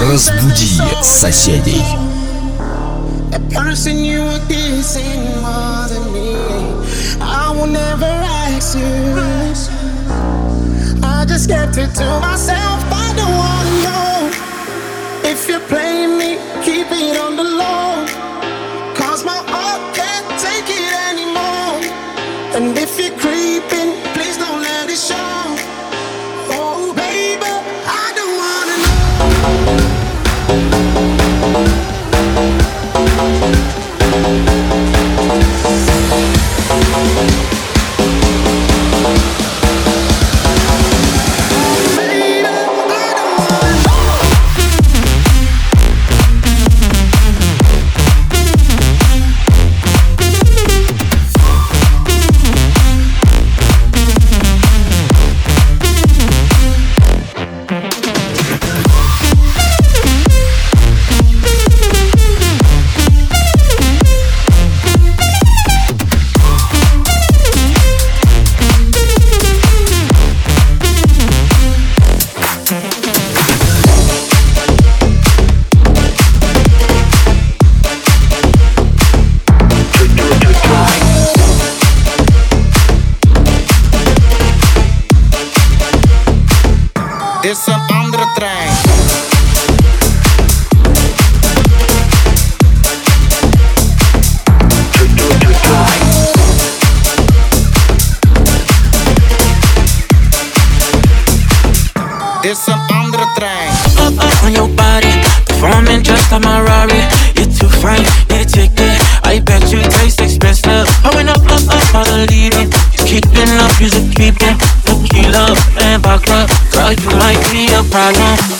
Разбуди соседей. The person you kissing me. I will never ask you. I just kept it to myself. I don't wanna know if you're playing. for the leaving. You keeping up, you just keeping. Tequila and vodka, girl, you might be a problem.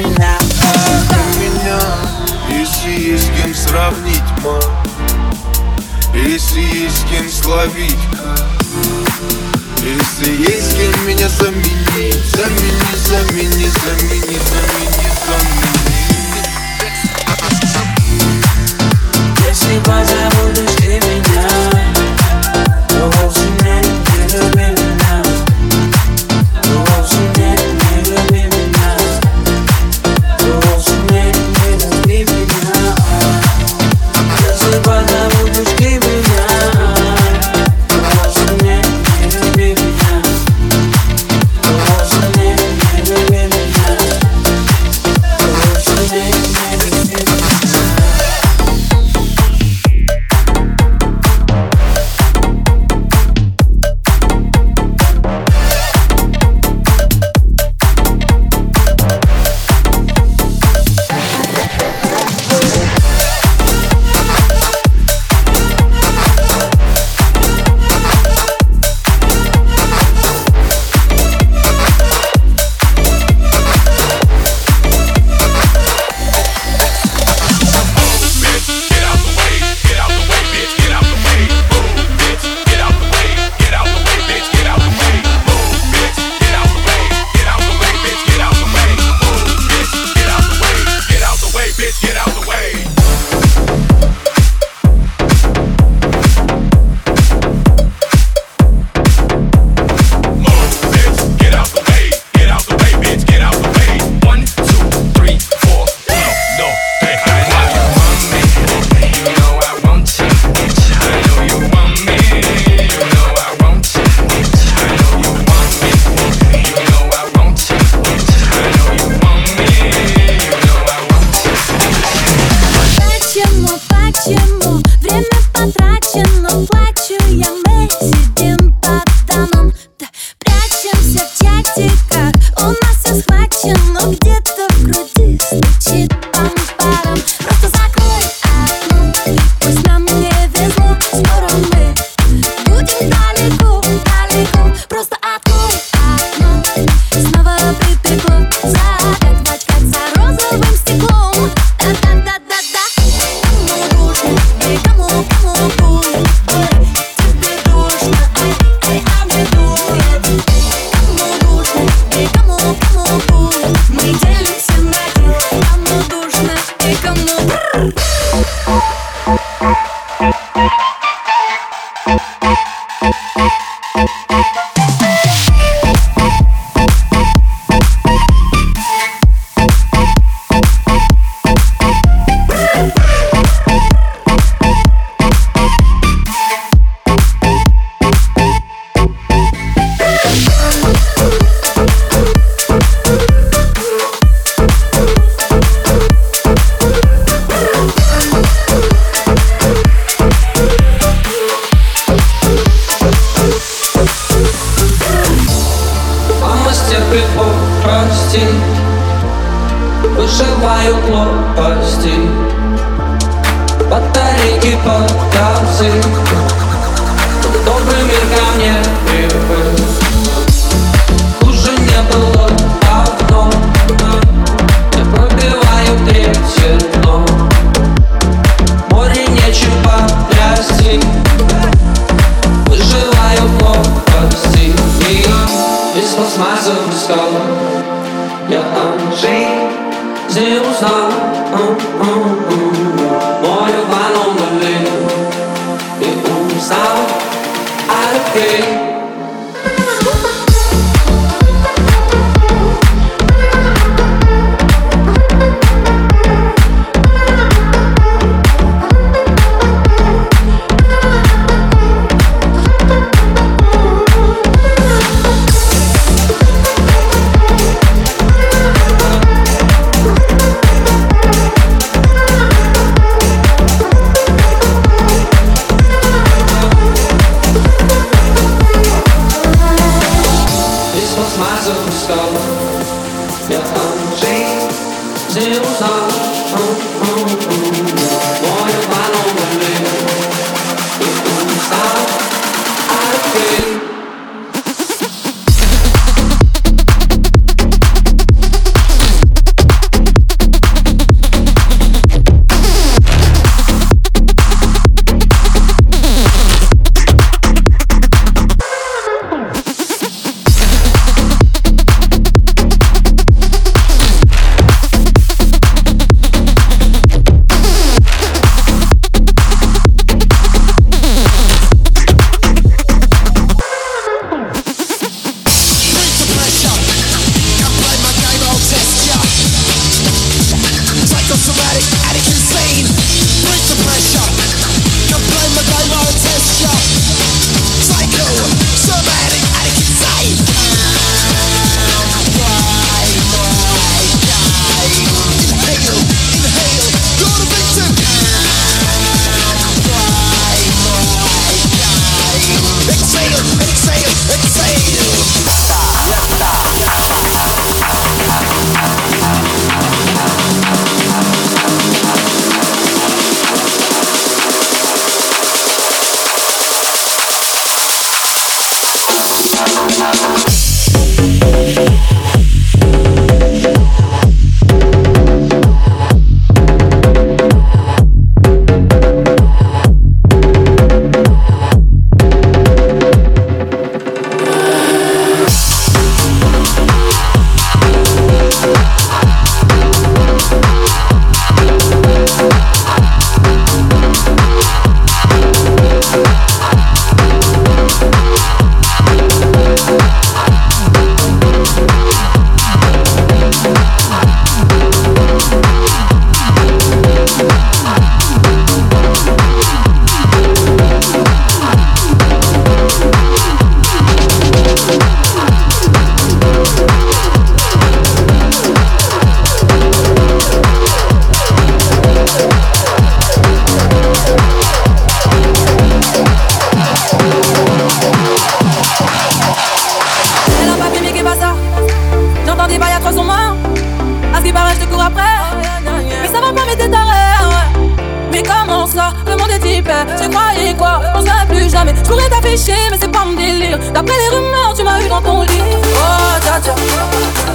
меня Ты меня, если есть с кем сравнить, ма. Если есть с кем словить, Если есть с кем меня заменить Замени, замени, замени, замени, замени. Если позову, дождь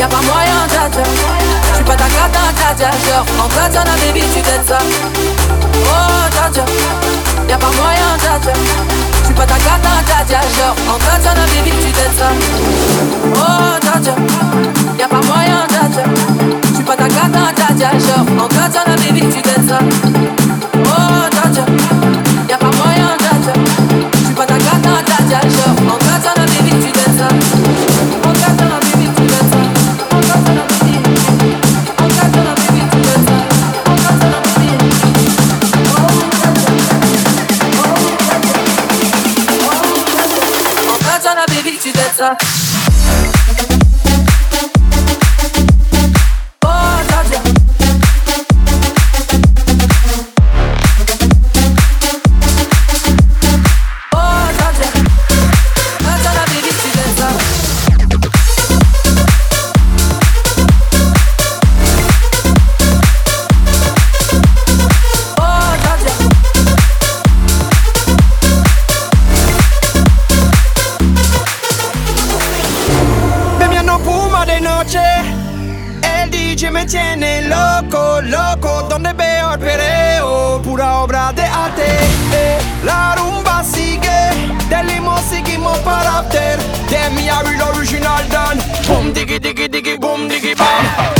Y'a pas moyen, dja Je suis pas ta cata, dja dja Genre, en katana, baby, tu t'aides ça. Oh, dja dja Y'a pas moyen, dja Je suis pas ta cata, dja dja Genre, en katana, baby, tu t'aides ça. Oh, dja dja Y'a pas moyen, dja Je suis pas ta cata, dja dja Genre, en katana, baby, tu t'aides ça. Oh, dja Uh. me tiene loco, loco, donde veo el pereo, pura obra de arte. Eh. La rumba sigue, del limo seguimos para after, de mi original dan, boom digi digi digi boom digi bam.